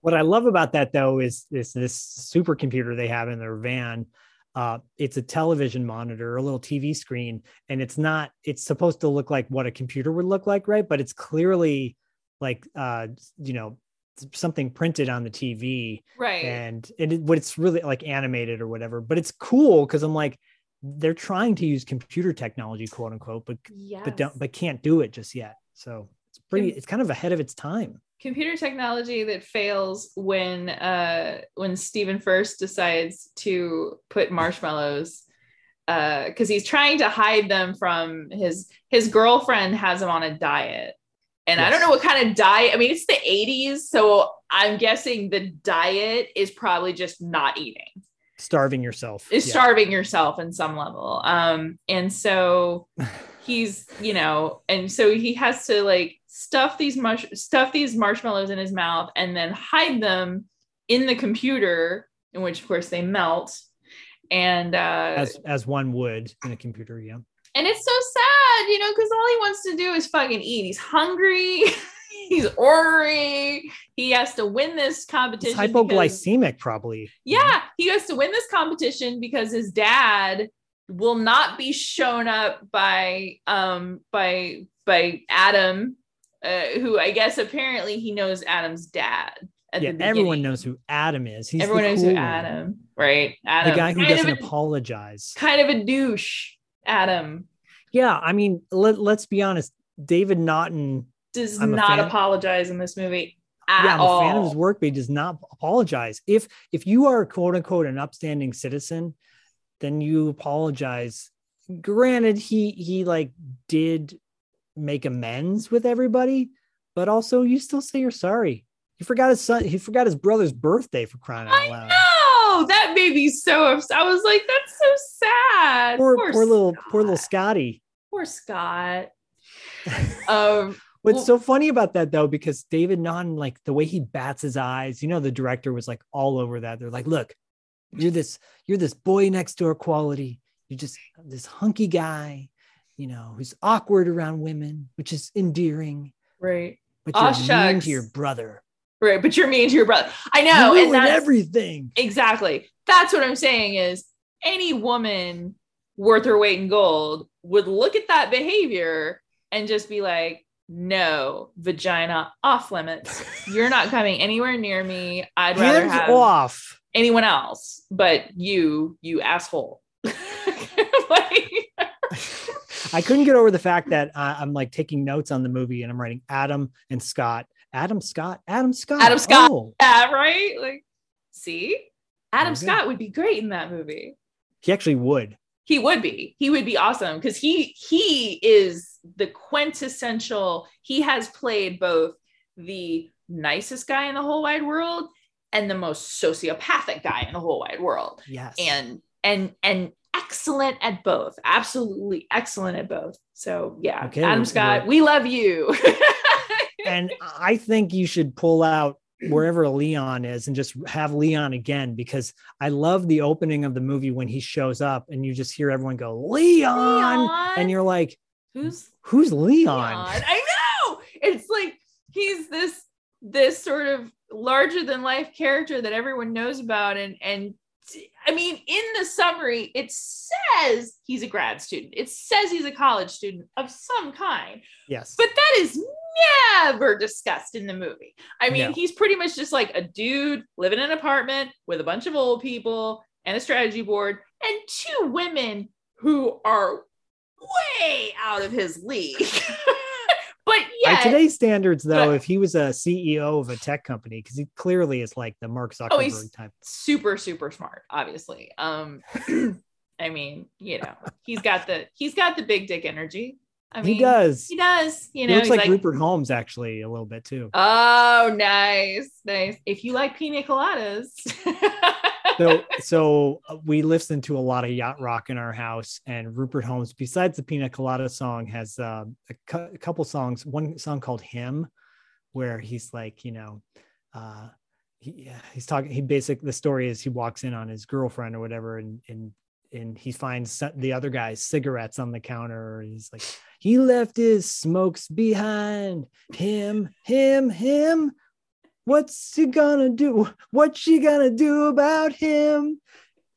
What I love about that though is is this supercomputer they have in their van. Uh, it's a television monitor, a little TV screen, and it's not. It's supposed to look like what a computer would look like, right? But it's clearly like uh, you know something printed on the TV, right. and it but it's really like animated or whatever. But it's cool because I'm like they're trying to use computer technology, quote unquote, but yes. but don't but can't do it just yet. So it's pretty. It's kind of ahead of its time. Computer technology that fails when uh when Stephen Furst decides to put marshmallows uh because he's trying to hide them from his his girlfriend has him on a diet and I don't know what kind of diet I mean it's the 80s so I'm guessing the diet is probably just not eating Starving yourself. is Yeah. starving yourself in some level um and so he's you know and so he has to like stuff these mush stuff these marshmallows in his mouth and then hide them in the computer in which of course they melt and uh as as one would in a computer. Yeah. and it's so sad you know because all he wants to do is fucking eat he's hungry he's ornery he has to win this It's competition because- hypoglycemic, probably. yeah, he has to win this competition because his dad will not be shown up by um by by Adam, uh, who I guess apparently he knows Adam's dad. At Yeah. Everyone knows who Adam is. He's Everyone knows cool who one. Adam, right? Adam, the guy who kind doesn't of a, apologize. kind of a douche. Adam Yeah. I mean, let, let's be honest. David Naughton, does I'm not apologize in this movie at yeah, I'm all. a fan of his work, but he does not apologize. If if you are quote unquote an upstanding citizen, then you apologize. Granted, he he like did make amends with everybody, but also you still say you're sorry. He forgot his son, he forgot his brother's birthday for crying out I loud. know that made me so upset. I was like, "That's so sad." Poor, poor little poor little Scotty. Poor Scott. um, What's Well- so funny about that though, because David Naughton, like the way he bats his eyes, you know, the director was like all over that. They're like, look, you're this, you're this boy next door quality. You're just this hunky guy, you know, who's awkward around women, which is endearing, right, but you're mean to your brother. right. But you're mean to your brother. I know, you and that's everything. exactly. That's what I'm saying. Is any woman worth her weight in gold would look at that behavior and just be like, "No, vagina off limits. You're not coming anywhere near me. I'd rather Hands have off. anyone else, but you, you asshole." like, I couldn't get over the fact that uh, I'm like taking notes on the movie and I'm writing Adam and Scott. Adam Scott. Adam Scott. Adam Scott. Oh, Yeah, right? Like, see, Adam good. Scott would be great in that movie. he actually would. He would be. He would be awesome because he he is the quintessential. He has played both the nicest guy in the whole wide world and the most sociopathic guy in the whole wide world, Yes. and and and excellent at both. Absolutely excellent at both. So yeah, Okay, Adam Scott, we love you. and I think you should pull out wherever Leon is and just have Leon again because I love the opening of the movie when he shows up and you just hear everyone go Leon, Leon? and you're like, who's who's Leon? Leon. I know. It's like he's this this sort of larger than life character that everyone knows about and and I mean in the summary it says he's a grad student. It says he's a college student of some kind. Yes. But that is never discussed in the movie. I mean, No. he's pretty much just like a dude living in an apartment with a bunch of old people and a strategy board and two women who are way out of his league. but By yeah, today's standards, though, if he was a CEO of a tech company, because he clearly is like the Mark Oh, Zuckerberg he's- type. super super smart obviously um i mean you know he's got the he's got the big dick energy i mean he does. he does you He know looks he's like, Rupert Holmes actually a little bit too. oh nice nice if you like pina coladas so so uh, we listen to a lot of yacht rock in our house and rupert holmes besides the pina colada song has uh, a, cou- a couple songs. One song called him where he's like you know uh he, he's talking he basically the story is he walks in on his girlfriend or whatever and and and he finds the other guy's cigarettes on the counter he's like he left his smokes behind. Him him him What's he gonna do? What's she gonna do about him?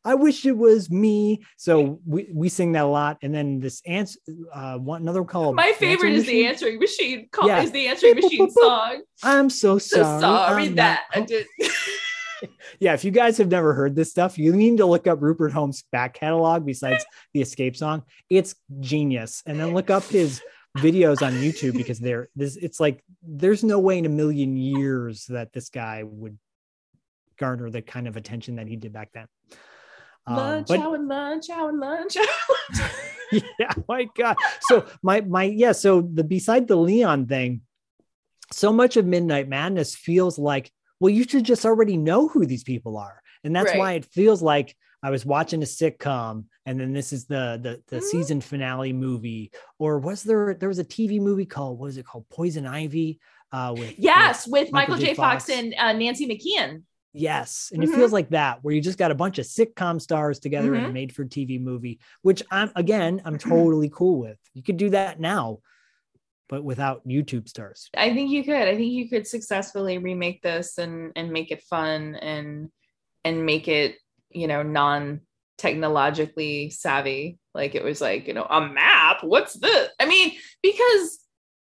I wish it was me. So we, we sing that a lot. And then this answer, uh, one another call. my favorite is the answering machine call Yeah. is the answering boop, machine boop, boop. song I'm so so sorry. sorry I'm that not i did yeah, if you guys have never heard this stuff, you need to look up Rupert Holmes' back catalog besides the Escape song. It's genius. And then look up his videos on YouTube because they're this it's like there's no way in a million years that this guy would garner the kind of attention that he did back then. Um, lunch but hour lunch hour lunch hour yeah, my God. So my my yeah, so the beside the Leon thing, so much of Midnight Madness feels like, well, you should just already know who these people are. And that's Right. why it feels like I was watching a sitcom and then this is the the the Mhm. season finale movie. Or was there there was a TV movie called what is it called? Poison Ivy. Uh with with- yes with Michael michael, J. fox, Fox. and uh, nancy mckeon Yes. And it Mhm. feels like that, where you just got a bunch of sitcom stars together in a Mhm. made for TV movie, which I'm, again, I'm totally cool with. You could do that now, but without YouTube stars. I think you could. I think you could successfully remake this and and make it fun and and make it, you know, non technologically savvy. Like it was like, you know, a map. What's this? I mean, because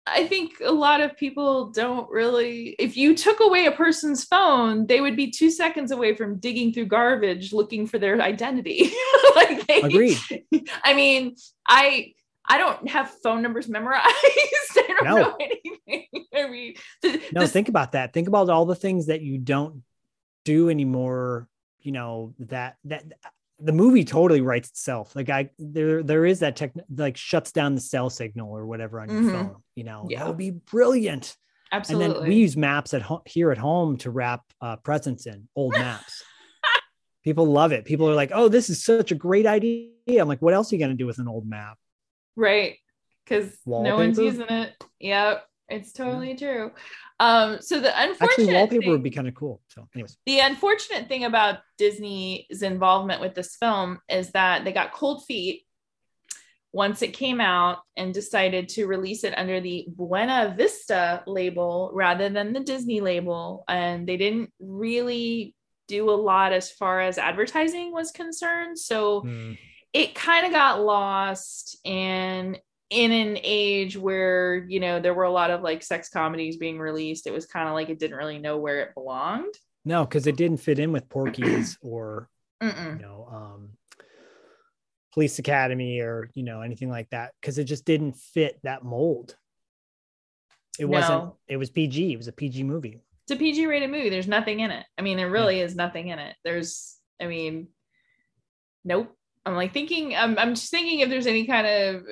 I think a lot of people don't really if you took away a person's phone, they would be 2 seconds away from digging through garbage looking for their identity. like they, Agreed. I mean, I I don't have phone numbers memorized. I don't No. know anything. I mean, No, this- think about that. Think about all the things that you don't do anymore. You know, that, that, the movie totally writes itself. Like I, there, there is that tech, like shuts down the cell signal or whatever on your Mhm. phone. You know, Yeah. that would be brilliant. absolutely. And then we use maps at home here at home to wrap uh, presents in old maps. People love it. People are like, "Oh, this is such a great idea." I'm like, "What else are you going to do with an old map?" right. Because no one's using it. Yep. It's totally true. Um, so the unfortunate Actually, wallpaper thing- would be kind of cool. So, anyways, the unfortunate thing about Disney's involvement with this film is that they got cold feet once it came out and decided to release it under the Buena Vista label rather than the Disney label. And they didn't really do a lot as far as advertising was concerned. So Hmm. it kind of got lost and in an age where you know there were a lot of like sex comedies being released it was kind of like it didn't really know where it belonged no, because it didn't fit in with Porky's or you Mm-mm. know, um, Police Academy or you know anything like that because it just didn't fit that mold. It wasn't. It was PG. It was a PG movie. it's a pg rated movie there's nothing in it i mean there really is nothing in it there's i mean nope i'm like thinking i'm, I'm just thinking if there's any kind of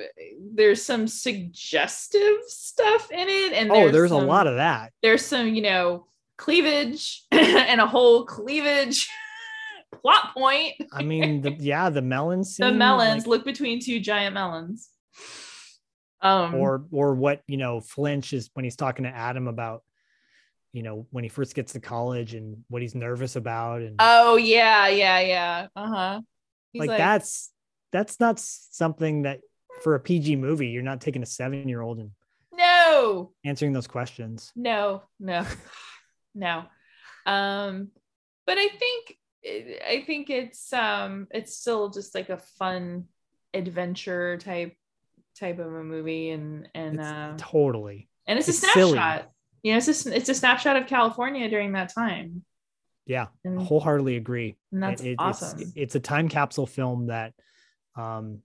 there's some suggestive stuff in it and oh, there's a lot of that. there's some you know cleavage and a whole cleavage plot point. I mean, the, yeah, the melon scene, the melons like- look between two giant melons. Um or or what you know, Flinch is when he's talking to Adam about, you know, when he first gets to college and what he's nervous about, and oh yeah yeah yeah. Uh-huh He's like, that's that's not something that for a PG movie you're not taking a seven year old and no answering those questions. no no no um but i think i think it's um it's still just like a fun adventure type type of a movie and and uh totally. and it's, a It's silly. snapshot. You know, it's a, it's a snapshot of California during that time. Yeah, And, wholeheartedly agree. and that's It- it- awesome. It's, it's a time capsule film that, um,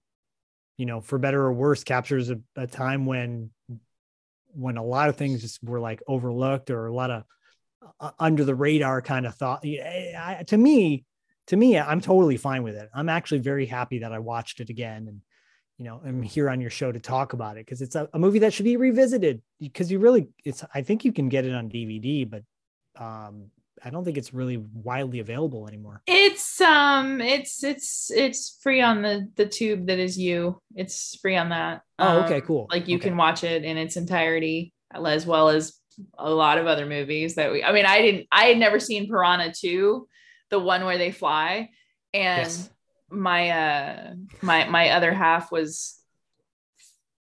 you know, for better or worse, captures a, a time when, when a lot of things just were like overlooked or a lot of uh, under the radar kind of thought. Yeah, I, to me, to me, I'm totally fine with it. I'm actually very happy that I watched it again and. You know, I'm here on your show to talk about it because it's a, a movie that should be revisited. Because you really, it's. I think you can get it on DVD, but um, I don't think it's really widely available anymore. It's um it's it's it's free on the the tube that is you. It's free on that. Oh, okay, Um, cool. Like you Okay. can watch it in its entirety as well as a lot of other movies that we I mean I didn't I had never seen Piranha 2, the one where they fly and Yes. my uh my my other half was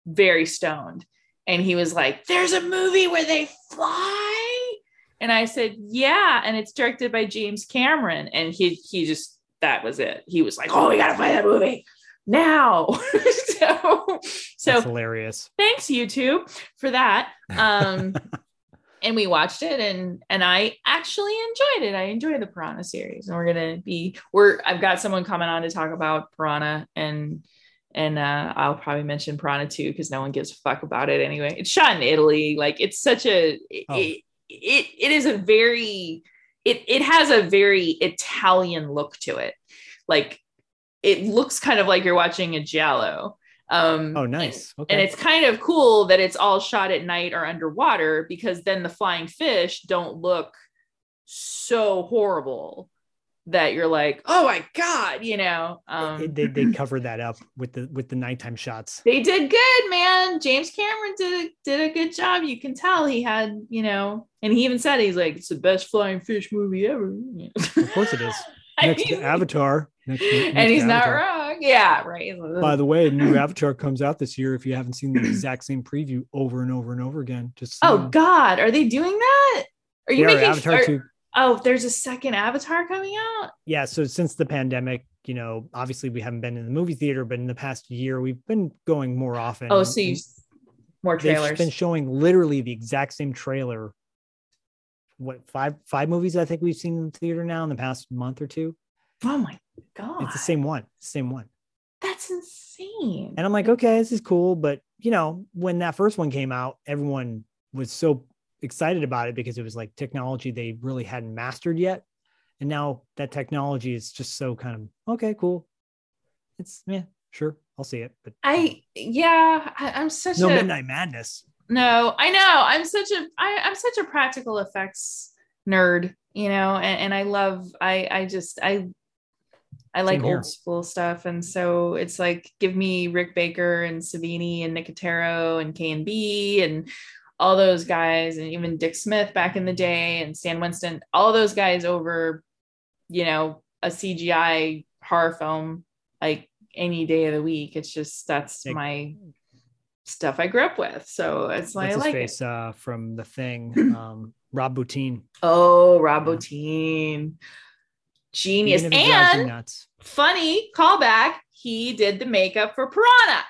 very stoned and he was like there's a movie where they fly and I said, "Yeah," and it's directed by James Cameron, and he he just that was it. He was like, "Oh, we gotta play that movie now." so so That's hilarious. thanks YouTube for that. Um, and we watched it, and and I actually enjoyed it. I enjoy the Piranha series, and we're gonna be we're I've got someone coming on to talk about Piranha and. And uh, I'll probably mention Piranha too because no one gives a fuck about it anyway. It's shot in Italy. Like it's such a Oh. it, it it is a very it it has a very Italian look to it. Like it looks kind of like you're watching a giallo. Um Oh, nice. Okay. and it's kind of cool that it's all shot at night or underwater because then the flying fish don't look so horrible that you're like, oh my god, you know. Um, It- they they cover that up with the with the nighttime shots. they did good, man. James Cameron did did a good job. You can tell he had, you know, and he even said he's like, it's the best flying fish movie ever. Of course it is. Next to Avatar. Next, next and he's not wrong. Yeah, right. By the way, new Avatar comes out this year. If you haven't seen the exact same preview over and over and over again, just oh. God, are they doing that? Are you Yeah, making Avatar are- two. Oh, there's a second Avatar coming out. Yeah, so since the pandemic, you know, obviously we haven't been in the movie theater, but in the past year we've been going more often. Oh, so you and more trailers. they've been showing literally the exact same trailer. What five five movies I think we've seen in the theater now in the past month or two? oh my god, It's the same one, same one. That's insane. And I'm like, okay, this is cool. But you know, when that first one came out, everyone was so excited about it because it was like technology they really hadn't mastered yet. And now that technology is just so kind of okay, cool. It's yeah, sure, I'll see it. But I yeah, I, I'm such no a midnight madness. no. I know. I'm such a I, I'm such a practical effects nerd, you know, and, and I love I I just I I like old school stuff, and so it's like give me Rick Baker and Savini and Nicotero and K and B and all those guys, and even Dick Smith back in the day, and Stan Winston, all those guys over, you know, a CGI horror film like any day of the week. It's just that's Like- my stuff I grew up with, so it's why What's I like face it. uh, from the thing? Um, Rob Bottin. Oh, Rob Yeah. Bottin. Genius. Even if it drives you And funny callback, he did the makeup for Piranha.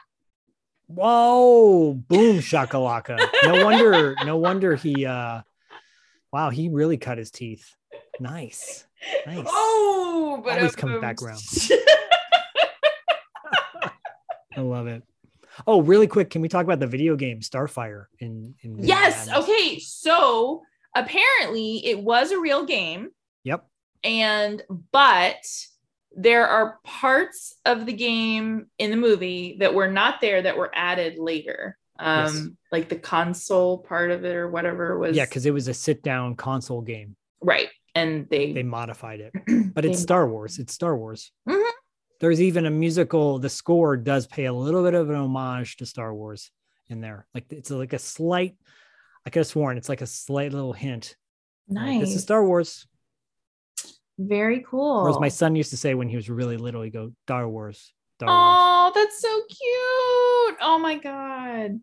Whoa, boom shakalaka. No wonder, no wonder he uh wow, he really cut his teeth. Nice. Nice. Oh, but Always comes back around. I love it. Oh, really quick, can we talk about the video game Starfire in, in yes. Madness? Okay. So apparently it was a real game. Yep. and but there are parts of the game in the movie that were not there that were added later um Yes. like the console part of it or whatever was Yeah, because it was a sit-down console game. right and they, They modified it. But it's Star Wars. It's Star Wars. Mhm. There's even a musical, the score does pay a little bit of an homage to Star Wars in there. Like it's like a slight, I could have sworn it's like a slight little hint. Like, nice this is Star Wars. Very cool Or as my son used to say when he was really little, he'd go, Star Wars. Star Wars. oh that's so cute oh my god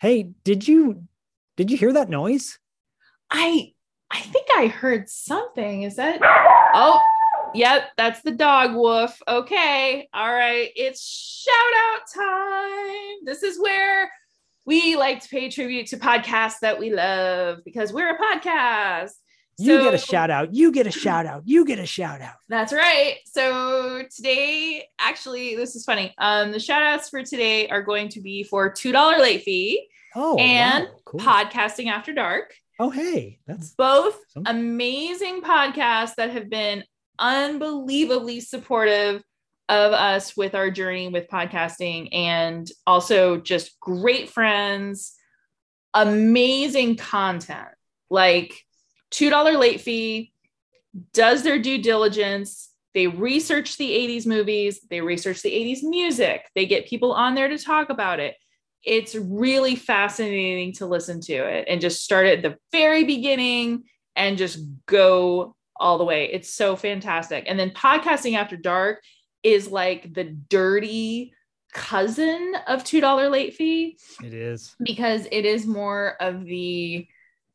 Hey, did you did you hear that noise? i i think i heard something is that oh yep that's the dog woof okay all right it's shout out time this is where we like to pay tribute to podcasts that we love because we're a podcast. You get a shout out. You get a shout out. You get a shout out. That's right. So today, actually, this is funny. Um, the shout outs for today are going to be for $2 late fee, Oh, And wow, cool. podcasting after dark. oh, hey, that's Both Awesome. amazing podcasts that have been unbelievably supportive of us with our journey with podcasting and also just great friends, amazing content. Like $2 late fee does their due diligence. They research the 80s movies, they research the 80s music, they get people on there to talk about it. It's really fascinating to listen to it and just start at the very beginning and just go all the way. It's so fantastic. And then podcasting after dark is like the dirty cousin of $2 late fee it is. because it is more of the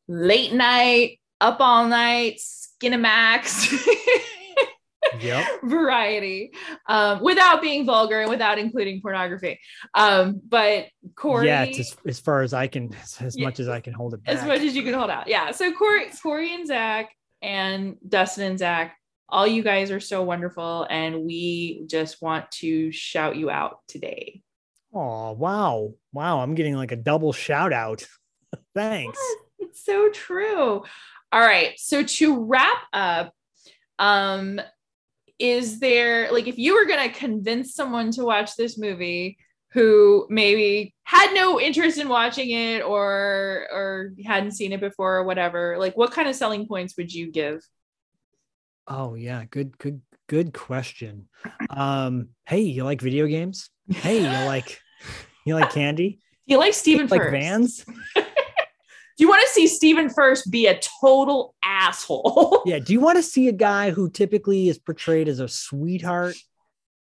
late night, up all night, Skinemax Yep. variety um, without being vulgar and without including pornography. Um, but Corey, Yeah, it's as, as far as I can, as, as Yeah. much as I can hold it back. as much as you can hold out. Yeah. So Corey, Corey and Zach and Dustin and Zach, all you guys are so wonderful. And we just want to shout you out today. Oh, wow. Wow. I'm getting like a double shout out. Thanks. It's so true. All right. So to wrap up, um, is there like if you were gonna convince someone to watch this movie who maybe had no interest in watching it or or hadn't seen it before or whatever, like what kind of selling points would you give? Oh, yeah. Good, good, good question. Um, hey, you like video games? Hey, you like you like candy? Do you like Stephen like vans? Do you want to see Stephen Furst be a total asshole? Yeah. Do you want to see a guy who typically is portrayed as a sweetheart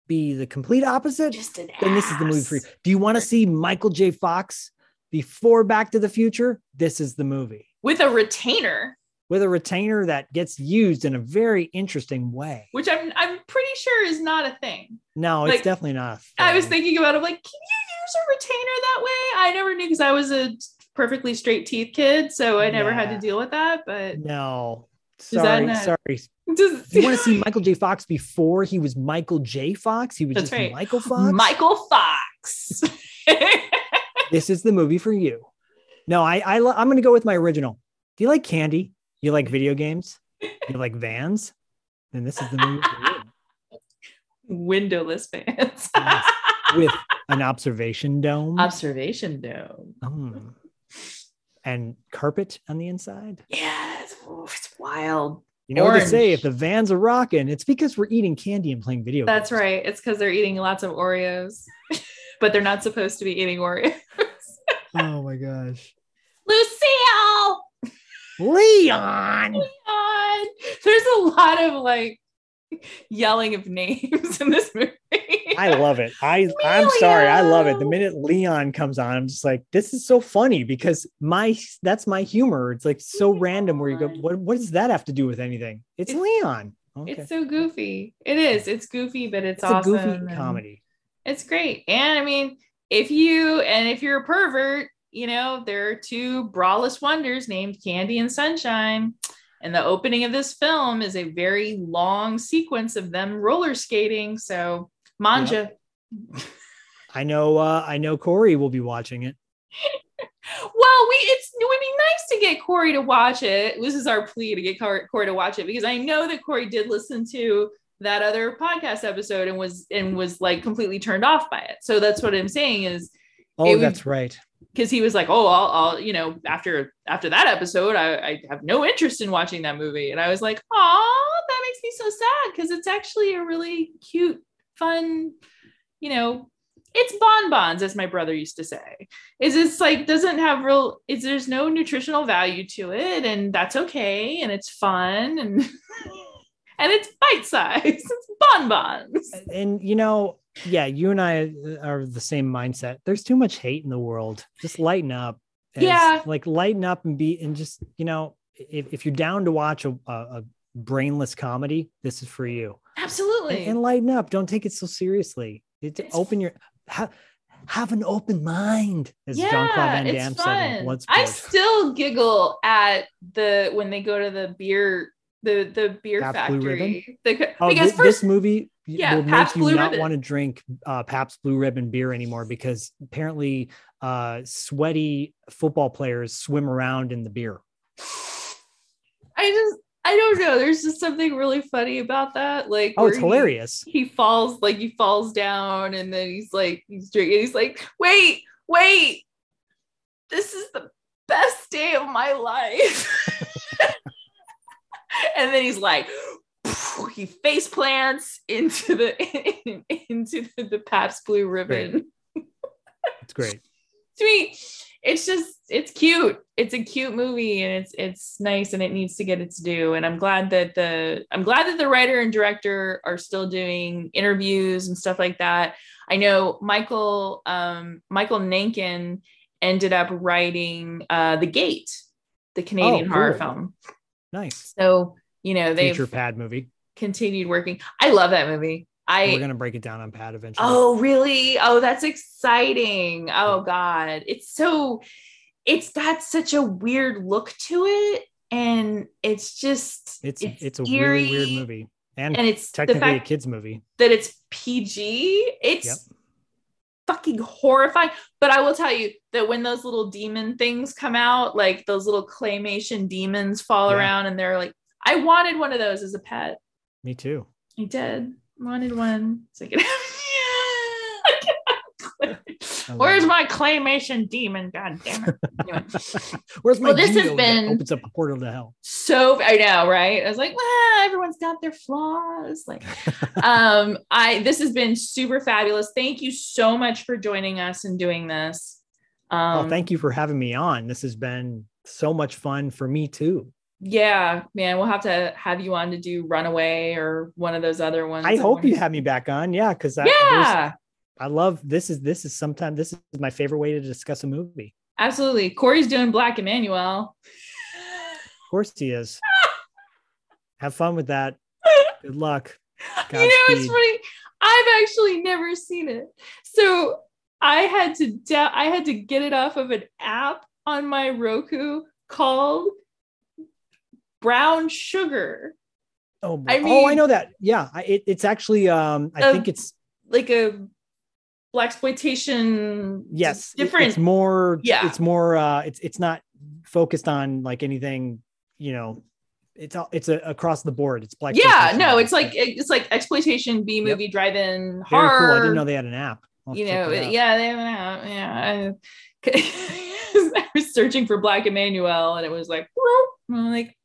be the complete opposite? Just an Then this is the movie for you. Do you want to see Michael J. Fox before Back to the Future? This is the movie with a retainer, with a retainer that gets used in a very interesting way. which I'm I'm pretty sure is not a thing. No, it's definitely not. I was thinking about it, I'm like, can you use a retainer that way? I never knew because I was a perfectly straight teeth kid, so I never had to deal with that. But No. Sorry, not- sorry. just You want to see Michael J. Fox before he was Michael J. Fox? He was That's just right. Michael Fox. Michael Fox. this is the movie for you. No, I, I I'm going to go with my original. Do you like candy? You like video games? You like vans? Then this is the movie for you. Windowless vans. Yes. With an observation dome Observation dome. Mm. And carpet on the inside. Yeah, it's, oh, it's wild. You know what they say? Orange. If the vans are rocking, it's because we're eating candy and playing video That's games. right. It's because they're eating lots of Oreos, but they're not supposed to be eating Oreos. Oh my gosh. Lucille! Leon. Leon! There's a lot of like yelling of names in this movie. I love it. I I'm sorry. I love it. The minute Leon comes on, I'm just like, this is so funny because my that's my humor. It's like so random where you go, what what does that have to do with anything? It's, It's- Leon. Okay. It's so goofy. It is. It's goofy, but it's, It's a awesome. goofy comedy. It's great. And I mean, if you and if you're a pervert, you know, there are two braless wonders named Candy and Sunshine. And the opening of this film is a very long sequence of them roller skating. So manja. I know uh I know Corey will be watching it. Well, we it's it would be nice to get Corey to watch it. This is our plea to get Corey to watch it because I know that Corey did listen to that other podcast episode and was and was like completely turned off by it. So that's what I'm saying is Oh, would- that's right. Because he was like, "Oh, I'll, I'll, you know, after after that episode, I, I have no interest in watching that movie." And I was like, "Oh, that makes me so sad because it's actually a really cute, fun, you know, it's bonbons, as my brother used to say. Is it's like doesn't have real, is there's no nutritional value to it, and that's okay, and it's fun, and and it's bite size, it's bonbons. And you know, yeah, you and I uh, are the same mindset. There's too much hate in the world. Just lighten up. Yeah. Like lighten up and be and just, you know, if, if you're down to watch a, a, a brainless comedy, this is for you. Absolutely. and lighten up. Don't take it so seriously. It, It's- open your how have an open mind, as Jean Claude Van Damme said in. I still giggle at the when they go to the beer the the beer factory. The, Oh, because first this movie Yeah, will make Pabst you Blue not Ribbon. want to drink uh, Pabst Blue Ribbon beer anymore because apparently uh, sweaty football players swim around in the beer. I just I don't know. There's just something really funny about that. Like Oh, it's he- hilarious. He, falls like he falls down and then he's like he's drinking. He's like, wait, wait, this is the best day of my life. and then he's like, he face plants into the into the, the Pabst Blue Ribbon. It's great. to me it's just it's cute it's a cute movie and it's it's nice and it needs to get its due and i'm glad that the i'm glad that the writer and director are still doing interviews and stuff like that i know michael um michael nankin ended up writing uh the gate the canadian Oh, horror film Nice. so you know they've Future pad movie. Continued working i love that movie i We're gonna break it down on pad eventually. Oh, really? Oh, that's exciting. Oh God. It's so it's got such a weird look to it. And it's just it's it's, a eerie, really weird movie and, And it's technically a kids movie. that it's PG. It's Yep. fucking horrifying. But I will tell you that when those little demon things come out, like those little claymation demons fall Yeah. around and they're like, I wanted one of those as a pet. Me too. I did. Wanted one. So I could love Where's my claymation demon? God damn it. Anyway, Where's my Well, this has been- opens up a portal to hell? so I know, right? I was like, well, everyone's got their flaws. Like, um, I this has been super fabulous. Thank you so much for joining us and doing this. Um oh, thank you for having me on. This has been so much fun for me too. Yeah, man, we'll have to have you on to do Runaway or one of those other ones. I hope you have me back on. Yeah, because I, Yeah, I love this is this is sometimes this is my favorite way to discuss a movie. absolutely. Corey's doing Black Emanuelle. Of course he is. have fun with that. Good luck. you know, it's funny. I've actually never seen it. So I had to da- I had to get it off of an app on my Roku called Brown Sugar, Oh. I oh, I know that. Yeah, I, it, it's actually. Um, I Um, think it's like a black exploitation. yes, it- different. It's more. Yeah. it's more. Uh, it's it's not focused on like anything. You know, it's all it's a, across the board. It's black. yeah, no, it's like it's like exploitation B movie drive-in very horror. cool. I didn't know they had an app. You know, yeah, they have an app. Yeah, I, I was searching for Black Emanuelle, and it was like, "Whoop." I'm like,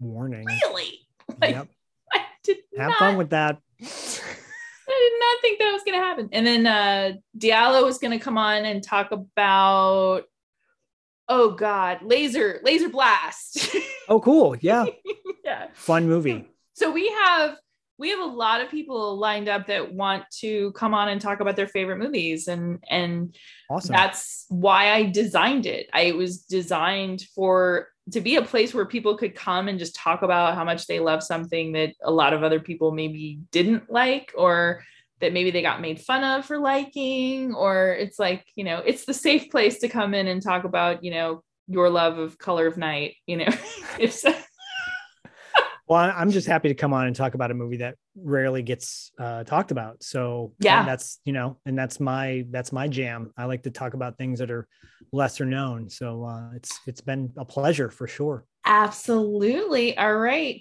Warning. really? Like, Yep. I did Have not, fun with that. I did not think that was going to happen. And then uh Diallo was going to come on and talk about, oh God, laser, laser blast. Oh, cool. Yeah, yeah. fun movie. So we have we have a lot of people lined up that want to come on and talk about their favorite movies and and Awesome. that's why I designed it. I it was designed for to be a place where people could come and just talk about how much they love something that a lot of other people maybe didn't like or that maybe they got made fun of for liking or it's like, you know, it's the safe place to come in and talk about, you know, your love of color of night, you know. if so, Well, I'm just happy to come on and talk about a movie that rarely gets uh, talked about. So Yeah. that's you know, and that's my that's my jam. I like to talk about things that are lesser known. So uh, it's it's been a pleasure for sure. Absolutely. All right.